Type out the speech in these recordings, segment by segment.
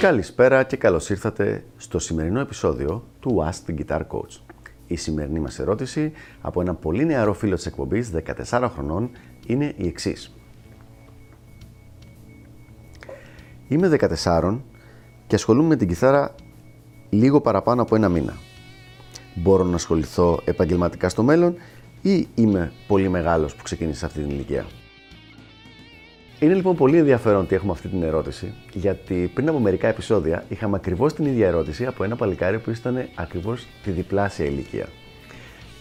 Καλησπέρα και καλώς ήρθατε στο σημερινό επεισόδιο του Ask the Guitar Coach. Η σημερινή μας ερώτηση από ένα πολύ νεαρό φίλο της εκπομπής, 14 χρονών, είναι η εξής. Είμαι 14 και ασχολούμαι με την κιθάρα λίγο παραπάνω από ένα μήνα. Μπορώ να ασχοληθώ επαγγελματικά στο μέλλον ή είμαι πολύ μεγάλος που ξεκίνησε αυτή την ηλικία; Είναι λοιπόν πολύ ενδιαφέρον ότι έχουμε αυτή την ερώτηση, γιατί πριν από μερικά επεισόδια είχαμε ακριβώς την ίδια ερώτηση από ένα παλικάρι που ήταν ακριβώς τη διπλάσια ηλικία.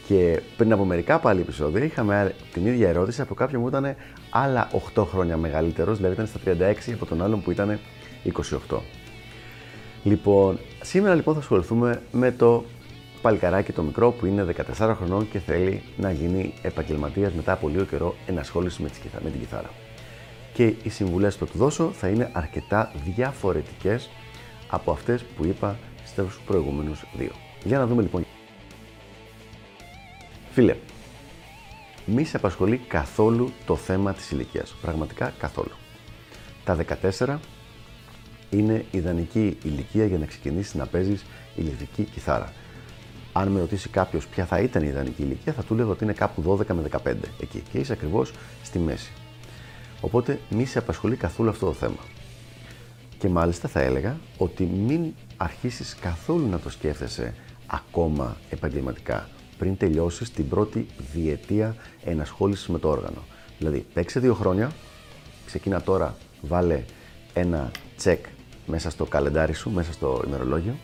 Και πριν από μερικά πάλι επεισόδια είχαμε την ίδια ερώτηση από κάποιον που ήταν άλλα 8 χρόνια μεγαλύτερος, δηλαδή ήταν στα 36 από τον άλλον που ήταν 28. Λοιπόν, σήμερα λοιπόν θα ασχοληθούμε με το παλικαράκι το μικρό που είναι 14 χρονών και θέλει να γίνει επαγγελματίας μετά από λίγο καιρό ενασχόλησης με, με την κιθάρα. Και οι συμβουλές που θα του δώσω θα είναι αρκετά διαφορετικές από αυτές που είπα στους προηγούμενους δύο. Για να δούμε λοιπόν. Φίλε, μη σε απασχολεί καθόλου το θέμα της ηλικίας. Πραγματικά καθόλου. Τα 14 είναι ιδανική ηλικία για να ξεκινήσεις να παίζεις ηλεκτρική κιθάρα. Αν με ρωτήσει κάποιος ποια θα ήταν η ιδανική ηλικία, θα του λέγω ότι είναι κάπου 12 με 15 εκεί και είσαι ακριβώς στη μέση. Οπότε μη σε απασχολεί καθόλου αυτό το θέμα. Και μάλιστα θα έλεγα ότι μην αρχίσεις καθόλου να το σκέφτεσαι ακόμα επαγγελματικά πριν τελειώσεις την πρώτη διετία ενασχόλησης με το όργανο. Δηλαδή, παίξε δύο χρόνια, ξεκίνα τώρα, βάλε ένα τσεκ μέσα στο καλεντάρι σου, μέσα στο ημερολόγιο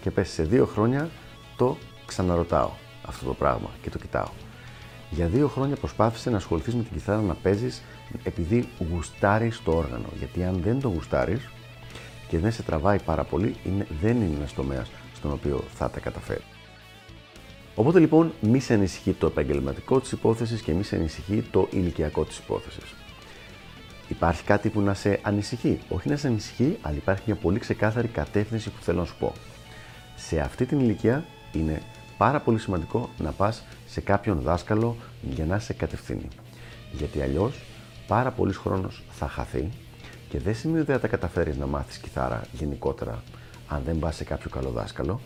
και πες σε δύο χρόνια το ξαναρωτάω αυτό το πράγμα και το κοιτάω. Για δύο χρόνια προσπάθησε να ασχοληθείς με την κιθάρα να παίζεις επειδή γουστάρεις το όργανο. Γιατί αν δεν το γουστάρεις και δεν σε τραβάει πάρα πολύ, είναι, δεν είναι ένας τομέας στον οποίο θα τα καταφέρεις. Οπότε λοιπόν μη σε ανησυχεί το επαγγελματικό της υπόθεσης και μη σε ανησυχεί το ηλικιακό της υπόθεσης. Υπάρχει κάτι που να σε ανησυχεί. Όχι να σε ανησυχεί, αλλά υπάρχει μια πολύ ξεκάθαρη κατεύθυνση που θέλω να σου πω. Σε αυτή την ηλικία είναι πάρα πολύ σημαντικό να πας σε κάποιον δάσκαλο για να σε κατευθύνει. Γιατί αλλιώς πάρα πολλής χρόνος θα χαθεί και δεν σημαίνει ότι θα τα καταφέρεις να μάθεις κιθάρα γενικότερα αν δεν πας σε κάποιο καλό δάσκαλο,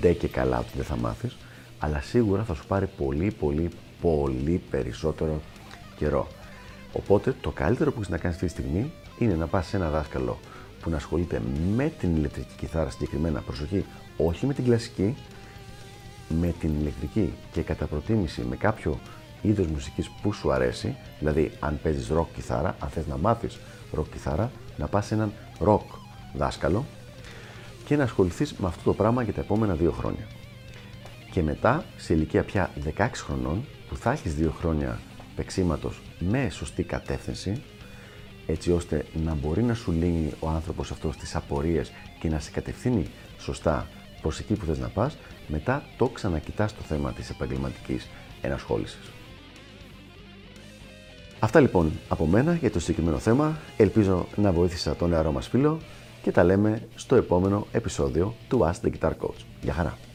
ντε και καλά ότι δεν θα μάθεις, αλλά σίγουρα θα σου πάρει πολύ πολύ πολύ περισσότερο καιρό. Οπότε το καλύτερο που έχεις να κάνεις αυτή τη στιγμή είναι να πας σε ένα δάσκαλο που να ασχολείται με την ηλεκτρική κιθάρα συγκεκριμένα, προσοχή, όχι με την κλασική, με την ηλεκτρική και κατά προτίμηση με κάποιο είδος μουσικής που σου αρέσει, δηλαδή αν παίζεις rock κιθάρα, αν θες να μάθεις rock κιθάρα, να πας σε έναν rock δάσκαλο και να ασχοληθείς με αυτό το πράγμα για τα επόμενα δύο χρόνια. Και μετά, σε ηλικία πια 16 χρονών, που θα έχεις δύο χρόνια παίξήματος με σωστή κατεύθυνση, έτσι ώστε να μπορεί να σου λύνει ο άνθρωπος αυτός τις απορίες και να σε κατευθύνει σωστά προς εκεί που θες να πας, μετά το ξανακοιτάς το θέμα της επαγγελματικής ενασχόλησης. Αυτά λοιπόν από μένα για το συγκεκριμένο θέμα. Ελπίζω να βοήθησα τον νεαρό μας φίλο και τα λέμε στο επόμενο επεισόδιο του Ask the Guitar Coach. Γεια χαρά!